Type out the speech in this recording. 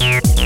Meow.